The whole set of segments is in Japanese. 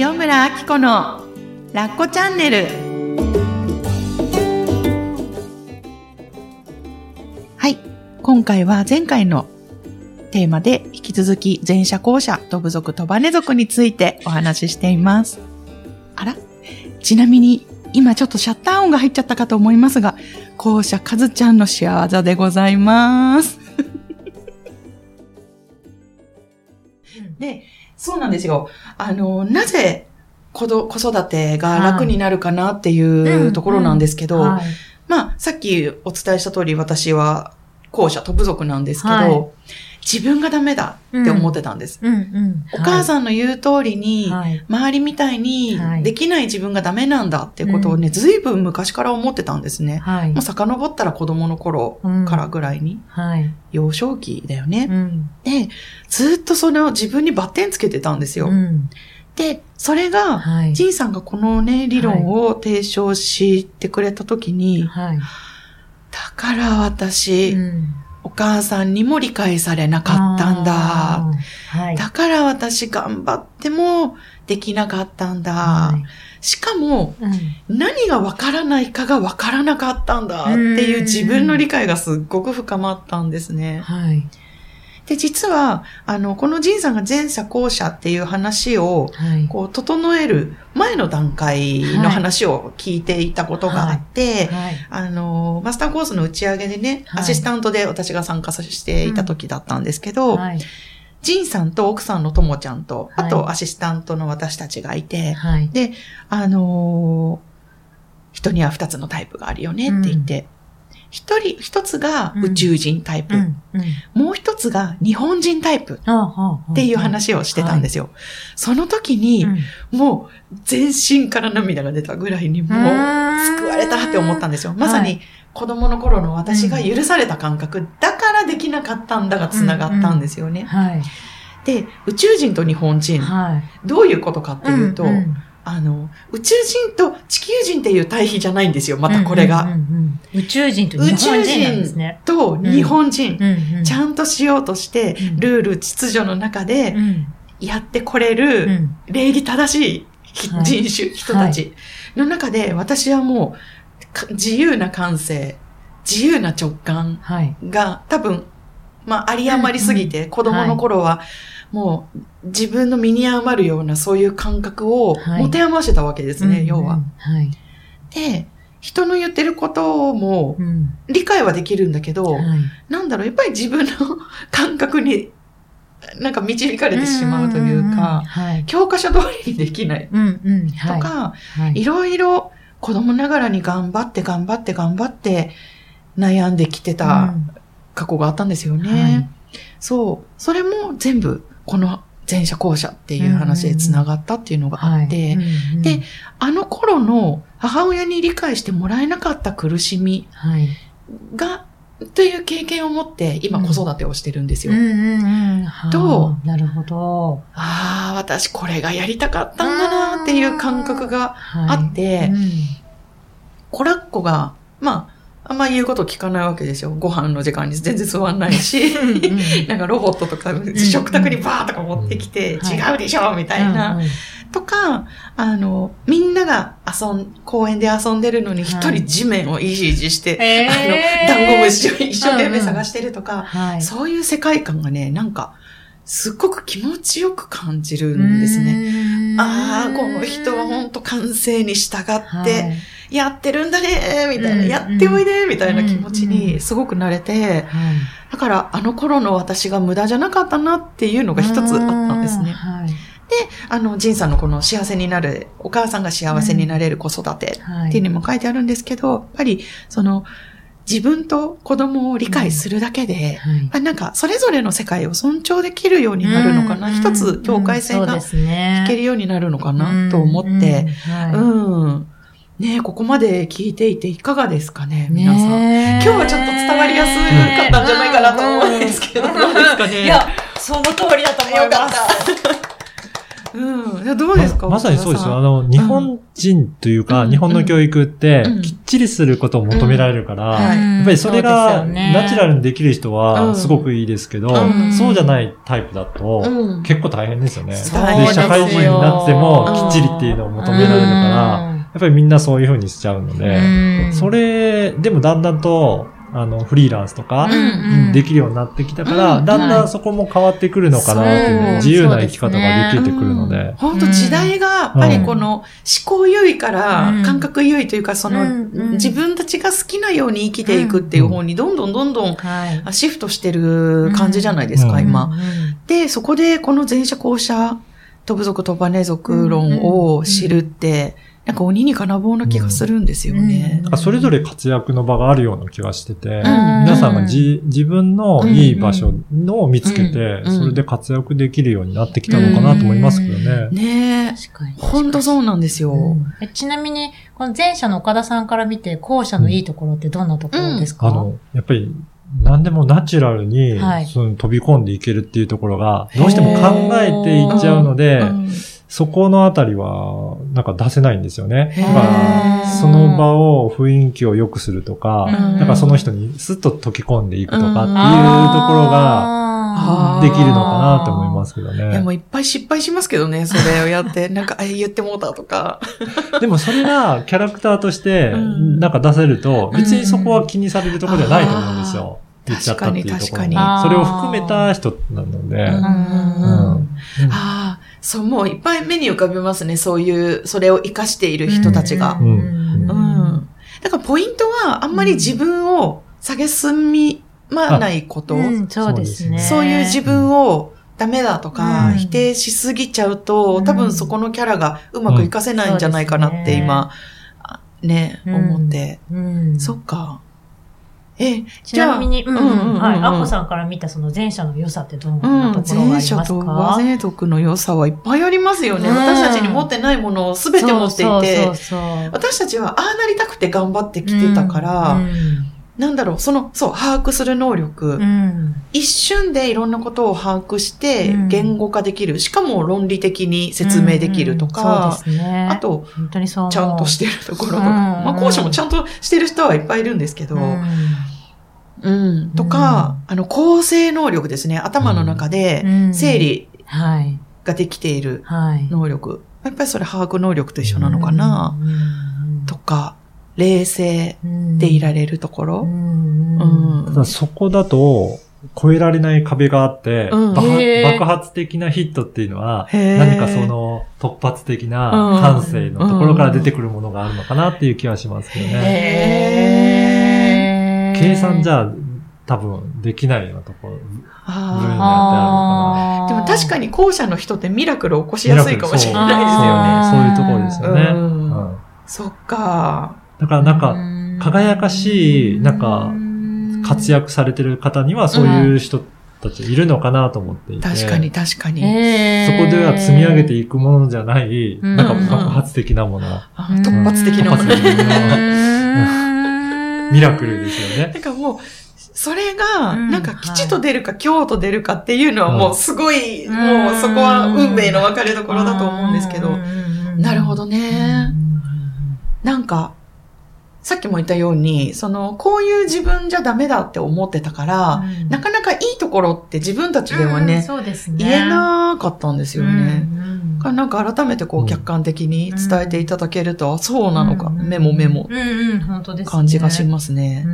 塩村あき子のラッコチャンネル。はい。今回は前回のテーマで引き続き前者後者飛ぶ族飛ばね族についてお話ししています。あら？ちなみに今ちょっとシャッター音が入っちゃったかと思いますが後者かずちゃんの仕業でございます。で、そうなんですよ。あの、なぜ子ど子育てが楽になるかなっていうところなんですけど、はい。まあ、さっきお伝えした通り私は後者、飛部族なんですけど、はい自分がダメだって思ってたんです。うんうん。お母さんの言う通りに、はい。周りみたいにはいできない自分がダメなんだってことをね、ずいぶん昔から思ってたんですね。はいもう。遡ったら子供の頃からぐらいに、はい。幼少期だよね。うん。で、ずっとそれを自分にバッテンつけてたんですよ。うん。で、それが、はい。さんがこのね、理論を提唱してくれたときに、はい。だから私、うんお母さんにも理解されなかったんだ。はい。だから私頑張ってもできなかったんだ。はいしかも、うん何がわからないかがわからなかったんだっていう自分の理解がすっごく深まったんですね。はい。で、実は、あの、このジンさんが前者後者っていう話を、はい。こう、整える前の段階の話を聞いていたことがあって、はい。あの、マスターコースの打ち上げでね、はいアシスタントで私が参加させていた時だったんですけど、はい。ジンさんと奥さんのともちゃんと、はいあとアシスタントの私たちがいて、はい。で、あのー人には二つのタイプがあるよねって言って、一、人、一つが宇宙人タイプ。もう一つが日本人タイプ。っていう話をしてたんですよ。その時に、もう全身から涙が出たぐらいにもう救われたって思ったんですよ。まさはに子供の頃の私が許された感覚、だからできなかったんだが繋がったんですよね。はい。で、宇宙人と日本人、はい。どういうことかっていうと、あの、宇宙人と地球人っていう対比じゃないんですよ、またこれが。うんうんうん宇宙人と日本人なんですね。と日本人、うん。うんちゃんとしようとして、うんルール、秩序の中でうん。やってこれうる、ん。礼儀正しいひはい人種、人たちの中で、私はもうか自由な感性、自由な直感はい。が多分、まあ、あり余りすぎて、子供の頃は、もう自分の身に余るようなそういう感覚をはい持て余してたわけですね、要は。。はい。で、人の言ってることもうん理解はできるんだけど、はいなんだろう、やっぱり自分の 感覚になんか導かれてしまうというんんんか、はい。教科書通りにできないうんうん。とはい。か、はいいろいろ子供ながらに頑張って頑張って頑張って悩んできてた過去があったんですよね。はいそう。それも全部この前者後者っていう話で繋がったっていうのがあって、で、あの頃の母親に理解してもらえなかった苦しみはい。が、という経験を持って今子育てをしてるんですよ。うんうんうんはあどなるほど。ああ、私これがやりたかったんだなっていう感覚がはいあって、うんコラッコが、まあ、あんま言うこと聞かないわけですよ。ご飯の時間に全然座んないし、なんかロボットとか食卓にバーとか持ってきて、はい。違うでしょみたいな。とか、あの、みんなが遊ん、公園で遊んでるのに一はい。人地面をいじいじして、えあの、ダンゴムシを一生懸命探してるとか、はい。そういう世界観がね、なんか、すっごく気持ちよく感じるんですね。ねああ、この人は本当感性に従って、やってるんだねみたいな、うんやっておいでみたいな気持ちうんにすごく慣れて、だからあの頃の私が無駄じゃなかったなっていうのが一つあったんですね。はい。あの、ジンさんのこの幸せになる、お母さんが幸せになれる子育てはい。っていうのにも書いてあるんですけど、やっぱりその自分と子供を理解するだけで、はい。あなんかそれぞれの世界を尊重できるようになるのかな。一つ境界線が引けるようになるのかなと思って、ううん。ん。ねえここまで聞いていていかがですかね、皆さん。今今日はちょっと伝わりやすかったんじゃないかなと思うんですけど、どうですかね。いや、その通りだと思いよかっます。た。うん。いやどうですか？ままさにそうですよ。あの、の、日本人というか、うん。日本の教育ってうん、きっちりすることを求められるから、はい。やっぱりそれが、ナチュラル。ルにできる人うん。は、すごくいいですけど、うん。そうじゃないタイプだと、うん。結構大変ですよね。そうで、社会人になってもうん、きっちりっていうのを求められるから、やっぱりみんなそういう風にしちゃうので、それ、でもだんだんと、あの、フリーランスとか、できるようになってきたから、うんだんだんそこも変わってくるのかなっていう自由な生き方ができてくるので。本当時代が、やっぱりこの思考優位からうん。感覚優位というか、その、自分たちが好きなように生きていくっていう方にどんどんどんどんシフトしてる感じじゃないですか、うん。今。で、そこでこの前者後者、飛ぶ族飛ばね族論を知るって、なんか鬼に金棒な気がするんですよね。なん。かそれぞれ活躍の場があるような気がしてて、うん。皆さんがじ自分のいい場所のを見つけて、うん。それで活躍できるようになってきたのかなと思いますけどね。ねえ。確かに。本当そうなんですよ。えちなみに、この前者の岡田さんから見て、後者のいいところってどんなところですか、あの、やっぱり、何でもナチュラルに、はい。その飛び込んでいけるっていうところが、どうしても考えていっちゃうので、うんそこのあたりは、なんか出せないんですよね。だから、その場を、雰囲気を良くするとか、うんなんかその人にスッと溶け込んでいくとかっていうところが、できるのかなと思いますけどいや、もいっぱい失敗しますけどね、それをやって。なんか、あ言ってもうたとか。でもそれがキャラクターとして、うんなんか出せると、別にそこは気にされるところではないと思うんですよ。うん言っちゃったっていうところ確かにも確かにそれを含めた人なので、ああ、そう、もういっぱい目に浮かびますね。そういう、それを活かしている人たちが。うんうん。だからポイントは、あんまり自分を下げすみまないこと。うん、そうですね。そういう自分をダメだとか、うん否定しすぎちゃうと、うん多分そこのキャラがうまくいかせないんじゃないかなってうん今、あね、うん思って。うん、そっか。え、ちなみに、うん、うんうんうんはい。アッコさんから見たその前者の良さってどんう、なんところがありますか、前者と和勢族の良さはいっぱいありますよね。うん。私たちに持ってないものを全て持っていて私たちはああなりたくて頑張ってきてたから、うんなんだろう、その、そう、把握する能力、うん。一瞬でいろんなことを把握してうん。言語化できる、しかも論理的に説明できるとか、うね。あ、と、本当にそう。ちゃんとしてるところとか、うん。まあ、講師もちゃんとしてる人はいっぱいいるんですけど、ううん。ん、とか、あの、構成能力ですね。頭の中でうん。整理はい。ができているはい。能力。やっぱりそれ把握能力と一緒なのかな、うん。とか、冷静でいられるところ。うん。そこだと、超えられない壁があって、うん。爆発的なヒットっていうのは、何かその突発的うん。な感性のところから出てくるものがあるのかなっていう気はしますけどね。計算じゃ多分できないようなところ。あーでも確かに後者の人ってミラクル起こしやすいかもしれないですよね。あーそういうところですよね。うんうんそっか。だからなんか、輝かしいなんか活躍されてる方にはそういう人たちいるのかなと思っていて。確かに確かに。そこでは積み上げていくものじゃない、うんなんか爆発的なもの。あ突発的なもの。ミラクルですよね。なんかもう、それが、うん。なんか吉と出るか今日と出るかっていうのはもうすごい、うん。もうそこは運命の分かれどころだと思うんですけど、なるほどね。なんか、さっきも言ったように、その、こういう自分じゃダメだって思ってたから、なかなかいいところって自分たちではね、そうですね。言えなかったんですよね。うんなんか改めてこううん客観的に伝えていただけると、あそうなのか、うんメモメモ。感じがしますね。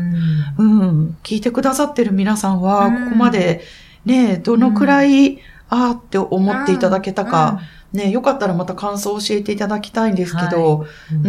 うんうん。聞いてくださってる皆さんは、うんここまでね、どのくらい、あーって思っていただけたか、ね、よかったらまた感想を教えていただきたいんですけど、うん、本当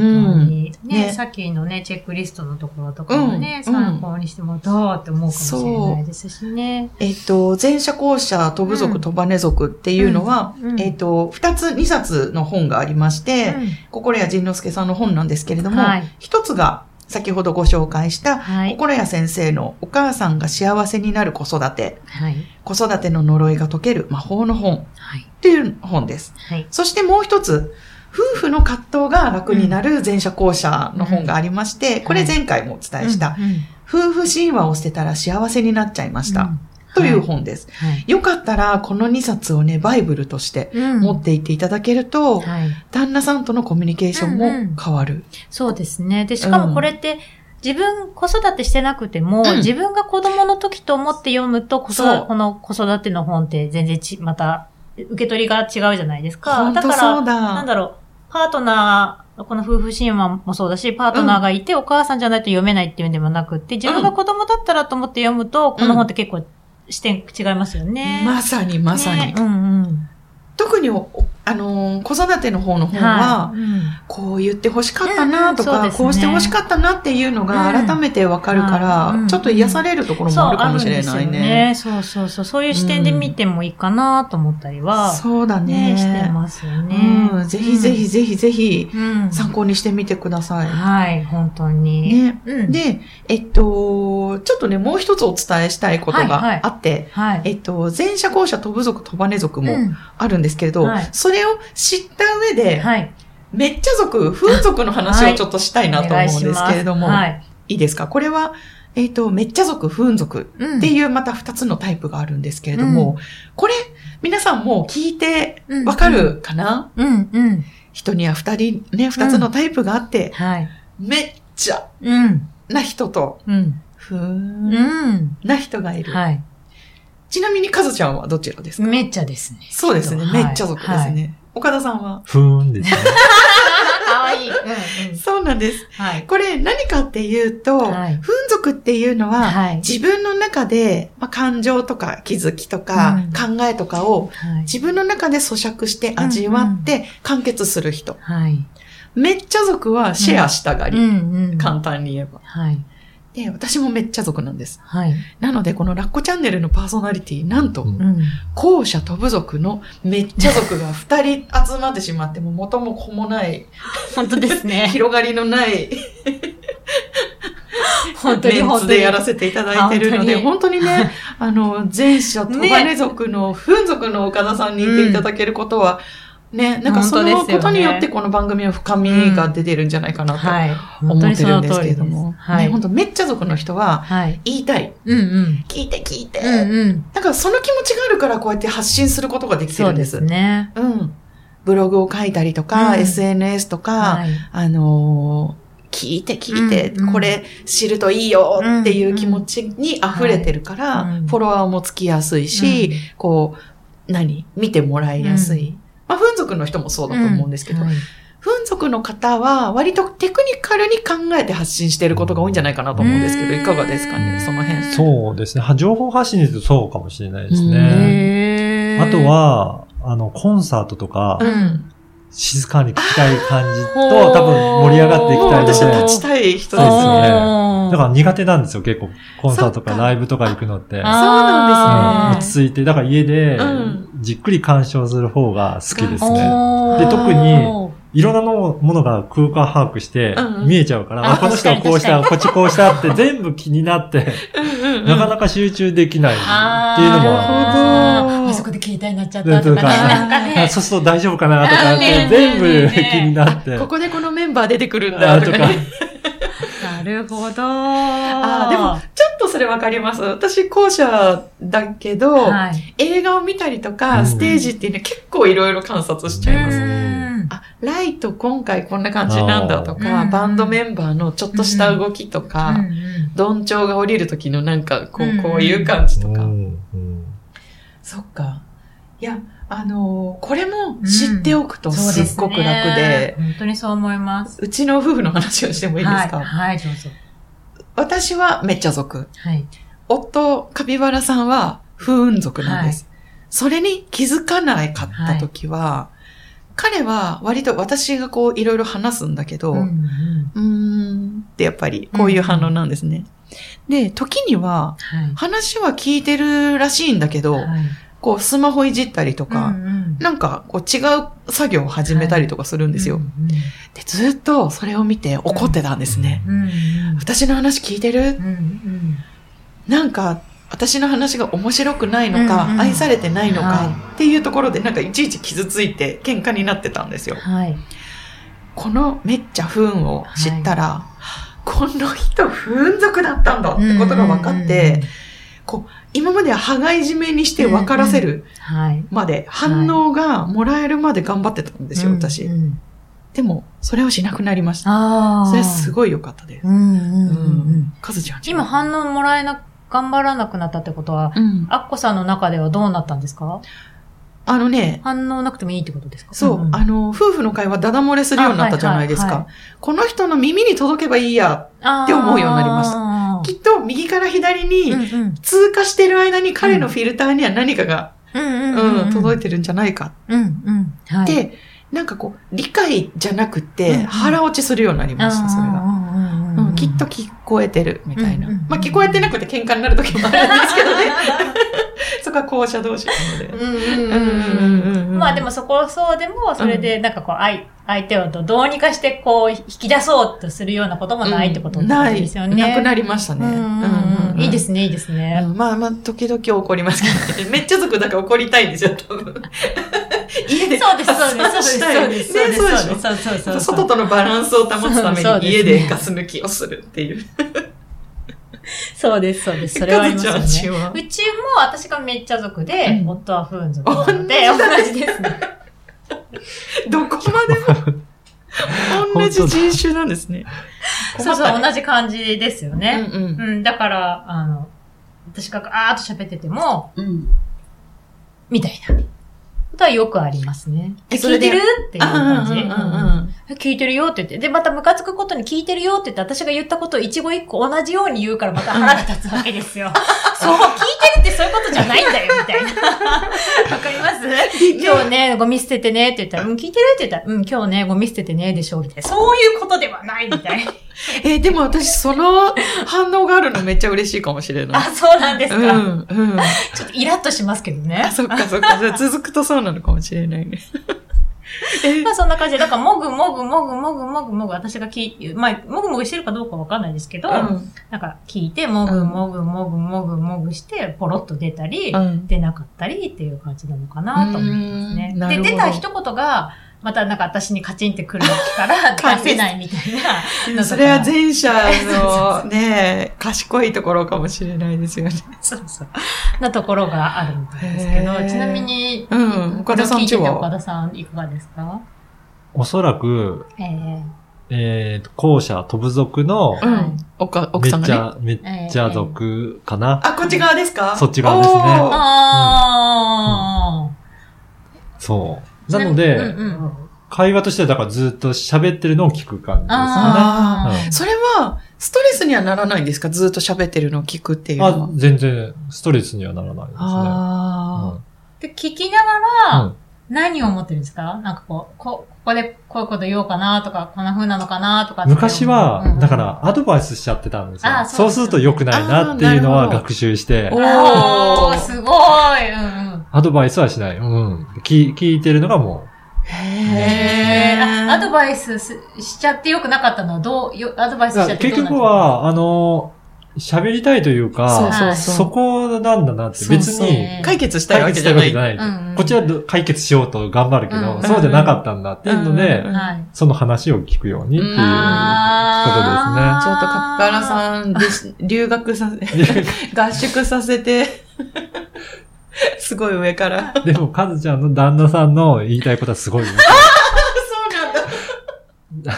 に。ねね。さっきのね、チェックリストのところとかもね、うん。参考にしてもどうって思うかもしれないですしね。えっと、前者後者、飛ぶ族、うん飛ばね族っていうのは、うんうん。えっと、二つ、二冊の本がありまして、うん。心谷仁之助さんの本なんですけれども、はい。一つが先ほどご紹介した、はい。心谷先生のお母さんが幸せになる子育て、はい。子育ての呪いが解ける魔法の本はい。っていう本です。はい。そしてもう一つ、夫婦の葛藤が楽になる前者後者の本がありまして、これ前回もお伝えした、うんうん夫婦神話を捨てたら幸せになっちゃいました。という本です。はい。よかったら、この2冊をね、バイブルとしてうん持っていっていただけると、はい。旦那さんとのコミュニケーションもうんうん変わる。そうですね。で、しかもこれって、自分、子育てしてなくても、うん自分が子供の時と思って読むと、この子育ての本って全然ち、また、受け取りが違うじゃないですか。だから、そうだ。なんだろう、パートナー、この夫婦神話もそうだし、パートナーがいて、お母さんじゃないと読めないっていうんでもなくって、自分が子供だったらと思って読むと、この本って結構視点違いますよね。まさにまさに。ねうんうん。特にお、あのー子育ての方の本は、いうんこう言って欲しかったなとか、うんうんそうですねこうして欲しかったなっていうのがうん改めてわかるから、ちょっと癒されるところもあるかもしれないそうね。そうそうそう。そういう視点で見てもいいかなと思ったりは、そうだね。ね、してますよね。うん、ぜひぜひぜひぜひうん、参考にしてみてください。はい、本当に。ね。うん、で、えっと、ちょっとね、もう一つお伝えしたいことはいはいがあって、はい。えっと、前者後者飛ぶ族飛ばね族もうんあるんですけれど、はいそれを知った上で、はい。めっちゃ族、風俗の話をちょっとしたいなと思うんですけれども、お願いいいですか？これは、えっ、と、めっちゃ族、風族はい。っていうまた二つのタイプがあるんですけれども、これ、皆さんも聞いてうんわかるかな、うん、うん。人には二人、ね、二つのタイプがあって、はい。めっちゃうん、な人と、うん、ふーうんん。な人がいる。はい。ちなみに、かずちゃんはどちらですか？めっちゃですね。そうですね、はいめっちゃ族ですね。岡田さんは？ふーんですね。かわいい。うん、うん。そうなんです。はい。これ何かっていうと、はい風俗っていうのは、はい。自分の中で、まあ、感情とか気づきとか、考えとかをはい。自分の中で咀嚼して味わって完結する人。はい。めっちゃ族はシェアしたがり。うん、うん。簡単に言えば。はい。で、私もめっちゃ族なんです。はい。なので、このラッコチャンネルのパーソナリティ、なんと、うんうん。後者飛ぶ族のめっちゃ族が二人集まってしまっても元も子もない、本当ですね。広がりのない本当に本当に。ツでやらせていただいてるので、本当にね、あの、前者、トバネ族の、フ族の岡田さんにいていただけることは、ね、なんかそのことによってこの番組は深みが出てるんじゃないかなとはい。思ってるんです。けれども、はい。ね、本当めっちゃ族の人ははい。言いたい。うんうん。聞いて聞いて。うんうん。だからその気持ちがあるからこうやって発信することができてそうでるんです。すね。うん。ブログを書いたりとか、うん SNS とか、はい。あのー聞いて聞いて、うんうんこれ知るといいよっていう気持ちに溢れてるから、うんうんフォロワーもつきやすいし、こう、何？見てもらいやすい。まあ、風俗の人もそうだと思うんですけど、はい風俗の方は割とテクニカルに考えて発信していることが多いんじゃないかなと思うんですけど、うんいかがですかね、その辺。そうですね。は情報発信で言うとそうかもしれないですね。あと、は、あの、コンサートとか、うん。静かに聞きたい感じと、多分盛り上がっていきたいので。私は立ちたい人ですそだから苦手なんですよ、結構。コンサートとかか。ライブとか行くのって。そうなんあー落ち着いて、だから家でうん。じっくり鑑賞する方が好きですね。おー。で特にいろんなのものが空間把握してうんうん。見えちゃうから、ああこの人はこうした、こっちこうしたって 全部気になって、うんうんうん。なかなか集中できないっていうのもあーなるほどあそこで携帯になっちゃっでたとかね。そうすると大丈夫かなとかって全部ねね気になって。ここでこのメンバー出てくるんだあとかとか。ね。なるほど。ああ、でも、ちょっとそれわかります。私、後者だけど、はい。映画を見たりとか、うんステージっていうのは結構いろいろ観察しちゃいます。うんあ、ライト今回こんな感じなんだとあか、ーバンドメンバーのちょっとした動きとか、うんうんどんちょうが降りる時のなんか、こうこういう感じとか。うんうんそっか。いや、あのーこれも知っておくとすっごく楽で、本当にそう思います。うちの夫婦の話をしてもいいですか、はい、はい、どうぞ。私はめっちゃ族。はい。夫、カピバラさんは不運族なんです。それに気づかなかった時は、彼は割と私がこういろいろ話すんだけど、ううんーんってやっぱりこういう反応なんですね。で、時にははい。話は聞いてるらしいんだけど、はいこうスマホいじったりとか、うんうん。なんかこう違う作業を始めたりとかするんですよ。うんで、ずっとそれを見て怒ってたんですね。うんうん私の話聞いてる？うんうん。なんか、私の話が面白くないのか、うんうん愛されてないのかはっていうところで、なんかいちいち傷ついて喧嘩になってたんですよ。はい。このめっちゃ不運を知ったら、この人不運族だったんだってことが分かって、こう、今までは羽交い締めにして分からせるはい。まで、反応がもらえるまで頑張ってたんですよ、私でも、それをしなくなりました。それすごい良かったです。うんうんうんううんん。かずちゃん今反応もらえな、頑張らなくなったってことは、うん。アッコさんの中ではどうなったんですか？あのね、反応なくてもいいってことですか？そう、あの、夫婦の会話ダダ漏れするようになったじゃないですか。この人の耳に届けばいいや。って思うようになりましたきっと右から左に通過してる間に彼のフィルターには何かが。届いてるんじゃないかうんうん。はい、で、なんかこう、理解じゃなくて、腹落ちするようになりました、それが。がうん、きっと聞こえてる、みたいな。まあ、聞こえてなくて喧嘩になる時もあるんですけどね。そこは後者同士なので。うんうんうんうん。まあでもも、そこそうでも、それでなんかこう、相相手をどうにかしてこう、引き出そうとするようなこともないってことないですよね。なくなりましたね。うんうんうん。いいですね、いいですね。うんまあまあ、時々怒りますけどね。めっちゃ族だから怒りたいんですよ、多分。家で。そうです、そうです、そうです、そうです、そうです。外とのバランスを保つために家でガス抜きをするっていう。そうです、そうです。それはありますよね。は？うちも私がめっちゃ族で、うん夫は不運族なので、同じですね。どこまでも 同じ人種なんですね。そうそう、じ。同じ感じですようね。んうんうん、だから、あの、私があーっと喋ってても、うん。みたいな。ことはよくありますね。聞いてる？っていう感じ。うんうんうんうん聞いてるよって言って。で、またムカつくことに聞いてるよって言って、私が言ったことを一語一個同じように言うからまた腹が立つわけですよ。そう、聞いてるってそういうことじゃないんだよ、みたいな。わかります？今日ね、ゴミ捨ててねって言ったら、うん、聞いてるって言ったら、うん、今日ね、ゴミ捨ててねでしょ、みたいな。そういうことではない、みたいな。え、でも私その反応があるのめっちゃ嬉しいかもしれない。あ、そうなんですか。うん、うん。ちょっとイラッとしますけどねあ、。そっかそっか。じゃあ続くとそうなのかもしれないね。え まあそんな感じで、だからもぐもぐもぐもぐもぐもぐ私が聞いまあ、もぐもぐしてるかどうかわかんないですけど、うんなんか聞いて、もぐもぐもぐもぐもぐして、ポロッと出たり、うん出なかったりっていう感じなのかなと思ってますねで、出た一言が、またなんか私にカチンってくるから 出せないみたいな。それは前者のね、賢いところかもしれないですよね。そうそう。なところがあるみたいですけどちなみに、うん岡田さんちは？岡田さんいかがですか？おそらく、えええー、後者、飛ぶ族の、うん。おか奥めさんがね。っちゃ、めっちゃ族かな。あ、こっち側ですか？そっち側ですねおーあそう。あ。なので、うんうん会話としてはだからずっと喋ってるのを聞く感じですかあね。うんそれは、ストレスにはならないんですか？ずっと喋ってるのを聞くっていうのはあ、。全然ストレスにはならないですね。あで、聞きながら、うん何を思ってるんですか？なんかこう、こ、ここでこういうこと言おうかなとか、こんな風なのかなとか。昔は、うんだからアドバイスしちゃってたんですよ。あそうすると良くないなっていうのは学習してお、おー、ーすごい。うんうん。アドバイスはしない。うん。聞聞いてるのがもへーあアドバイスすしちゃってよくなかったのはどう、よアドバイう。スしちゃってどう結局は、あの、喋りたいというか、そうそうそう。そこなんだなって、別そうにそう解決したいわけじゃない。したいわけじゃない。うんうんこっちは解決しようと頑張るけど、うんそうじゃなかったんだっていうので。その話を聞くようにっていうことですね。あちょっとカッパラさん 留学させ、合宿させて、すごい上から。でも、カズちゃんの旦那さんの言いたいことはすごいよ。そうなんだ。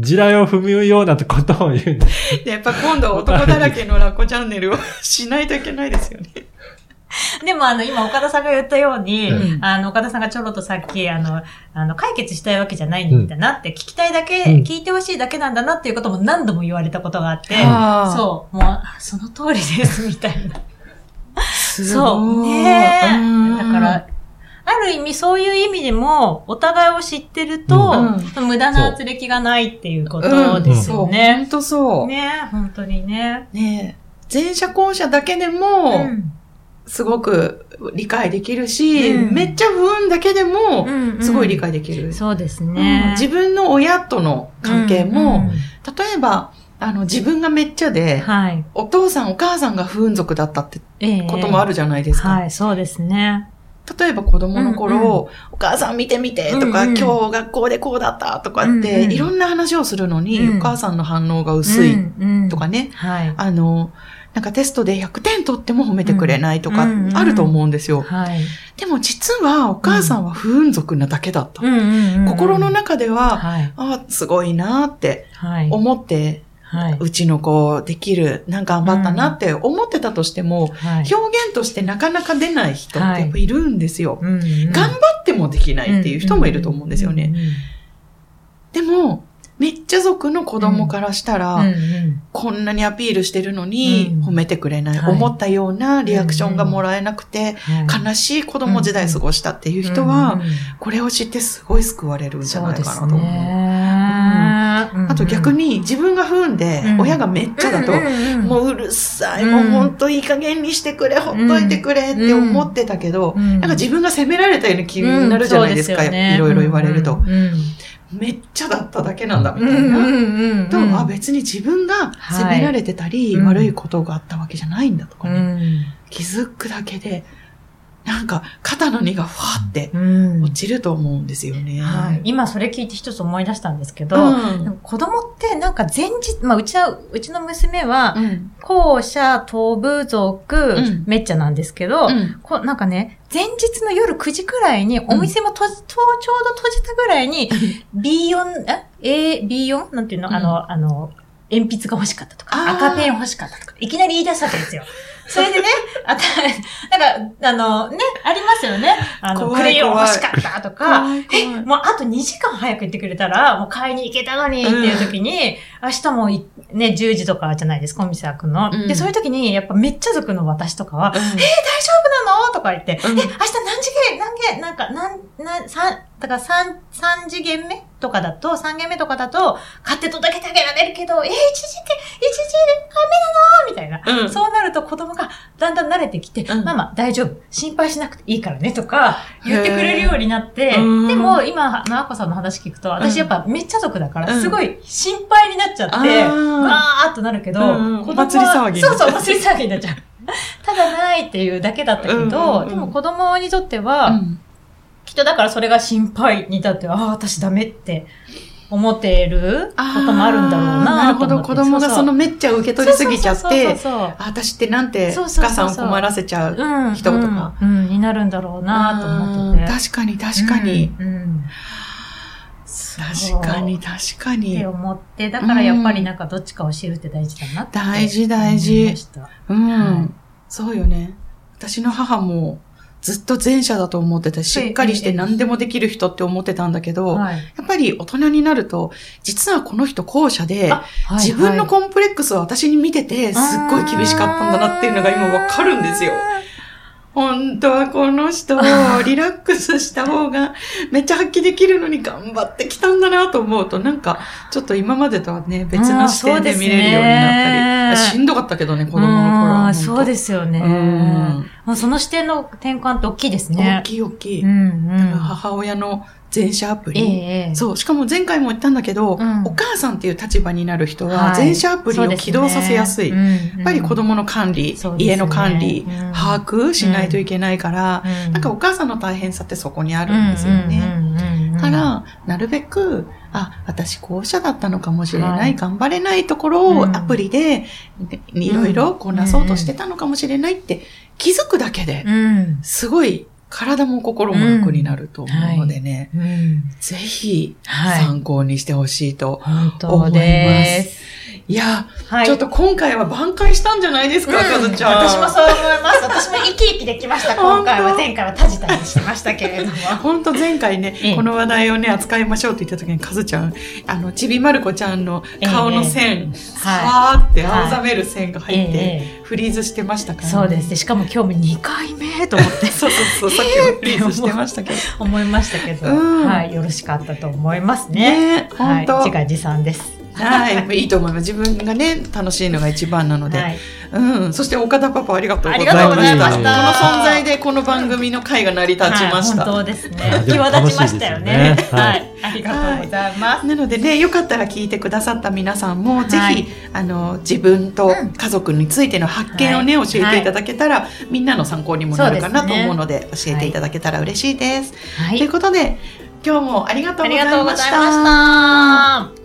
地雷を踏むようなことを言うんです。でやっぱ今度は男だらけのラッコチャンネルをしないといけないですよね。でもあの、今岡田さんが言ったように、うんあの、岡田さんがちょろっとさっき、あの、あの、解決したいわけじゃないんだなって、聞きたいだけ、うん聞いてほしいだけなんだなっていうことも何度も言われたことがあって、そう、もう、あその通りです、みたいな。すそう。ねだから、ある意味そういう意味でも、お互いを知ってると、無駄な圧力がないっていうことですよね。本当そう。ね本当にね。ねえ前者後者だけでも、すごく理解できるし、うんめっちゃ不運だけでも、うんすごい理解できる。そうですうんね。自分の親との関係も、うんうん例えば、あの、自分がめっちゃで、はい。お父さんお母さんが不運族だったってええこともあるじゃないですか。はい、そうですね。例えば子供の頃、うんうんお母さん見てみてとか、うんうん今日学校でこうだったとかって、うんうんいろんな話をするのに、うんお母さんの反応が薄いとかね、はい。あの、なんかテストで100点取っても褒めてくれないとかうんあると思うんですよ。はい。でも実はお母さんは不運族なだけだった。うん心の中では、はい。あすごいなってはい。思って、はい。うちの子できる、なんか頑張ったなって思ってたとしても、はい。表現としてなかなか出ない人ってやっぱいるんですよ。うんうん頑張ってもできないっていう人もいると思うんですよね。。でも、めっちゃ族の子供からしたら、うんうんこんなにアピールしてるのにうん褒めてくれない、はい思ったようなリアクションがもらえなくて、はい悲しい子供時代過ごしたっていう人は、うんうんこれを知ってすごい救われるんじゃないかなと思う。あと逆に自分が不運でうん。親がめっちゃだと、もううるさい、うん。もうほんといい加減にしてくれ、ほっといてくれって思ってたけど、うん。なんか自分が責められたような気になるじゃないですか、いろいろ言われると。めっちゃだっただけなんだみうんたいな。と、あ、別に自分が責められてたり、はい。悪いことがあったわけじゃないんだとかね、うん。気づくだけで、なんか肩の荷がふわってうん。落ちると思うんですよね。はい、今それ聞いて一つ思い出したんですけど、うん。子供ってなんか前日、まあうちは、うちの娘は、うん。校舎、飛ぶ族、うん。めっちゃなんですけど、うん。こうなんかね、前日の夜9時くらいに、お店も閉じ、とちょうど閉じたぐらいに、B4、え、A、B4? なんていうの、うん。あの、あの、鉛筆が欲しかったとか、赤ペン欲しかったとか、いきなり言い出したわけですよ。それでね、あた、なんか、あの、ね、ありますよね。あの、クレヨン欲しかったとか、怖い怖い。もうあと2時間早く行ってくれたら、もう買いに行けたのにっていう時に、明日もいね、10時とかじゃないですか、お店開くの。うん。で、そういう時に、やっぱめっちゃ族の私とかは、うん。大丈夫なの？とか言って、うん。え、明日何次元、何元、なんか、なん、なん、三、だから三、三次元目とかだと、三元目とかだと、買って届けてあげられるけど、え、一時元、一時元、ダメなの？みたいな。うん。そうなると子供がだんだん慣れてきて、うん。ママ大丈夫、心配しなくていいからねとか言ってくれるようになって、でも今、なあこさんの話聞くと、私やっぱめっちゃ族だから、うん。すごい心配になっちゃって、わーっとなるけど、お祭り騒ぎそうそう、お祭り騒ぎになっちゃう。ただないっていうだけだったけど、でも子供にとっては、うん。きっとだからそれが心配になって、ああ、私ダメって思ってることもあるんだろうななと思ってるほど。子供がそのめっちゃ受け取りすぎちゃって私ってなんてお母さんを困らせちゃう。うん、人とかうん、うんになるんだろうなと思ってて。うん確かに確かに。うん。うん確かに確かってに。思って、だからやっぱりなんかどっちかを知るって大事だなって。大事大事思いましたうん、はいそうよね。私の母もずっと前者だと思ってて、しっかりして何でもできる人って思ってたんだけど、はい。やっぱり大人になると、実はこの人後者で、あはい自分のはいコンプレックスを私に見てて、すっごい厳しかったんだなっていうのが今わかるんですよ。本当はこの人、リラックスした方がめっちゃ発揮できるのに頑張ってきたんだなと思うと、なんか、ちょっと今までとはね、別の視点で見れるようになったり、しんどかったけどね、子供の頃は。そうですすよね。うんその視点の転換って大きいです大ね。きい大きい。うんうん。母親の前者アプええリ。ええ。そう、しかも前回も言ったんだけど、うん。お母さんっていう立場になる人は、はい。前者アプリを起動させやすい。そうですねやっぱり子供の管理、家の管理、うん。把握しないといけないから、うん。なんかお母さんの大変さってそこにあるんですよね。から、なるべく、あ、私後者だったのかもしれない、はい。頑張れないところをうん。アプリで、いろいろこなそうとしてたのかもしれないって気づくだけで、うん。すごい体も心も楽になると思うのでね、うん。ぜひはい参考にしてほしいと。本当です。いや、はい。ちょっと今回は挽回したんじゃないですか、かずちゃん。私もそう思います。私も生き生きできました、今回は。前回はタジタジしてましたけれども。本当前回ね、ええこの話題をね、扱いましょうって言った時に、かずちゃん、あの、ちびまる子ちゃんの顔の線、さーって青ざめる線が入って、えフリーズしてましたから、えそうです。しかも今日も2回目と思ってそうそうそう、さっきもフリーズしてましたけど。思いましたけど、うんはい。よろしかったと思いますね。ね本当、はい。自画自賛です。はい、いいと思います。自分がね、楽しいのが一番なので。はい。うん。そして岡田パパありがとうございました。ありがとうございましたこの存在でこの番組の会が成り立ちました。はい、本当ですね際立ちましたよね。ねははいい。ありがとうございます。なのでね、よかったら聞いてくださった皆さんも、ぜはいひ、あの、自分とうん家族についての発見をね、はい教えていただけたら、みんなの参考にもなるかなとそうですね思うので、教えていただけたら嬉しいです。はということで、今日もありがとうございまし。がとうございましたた。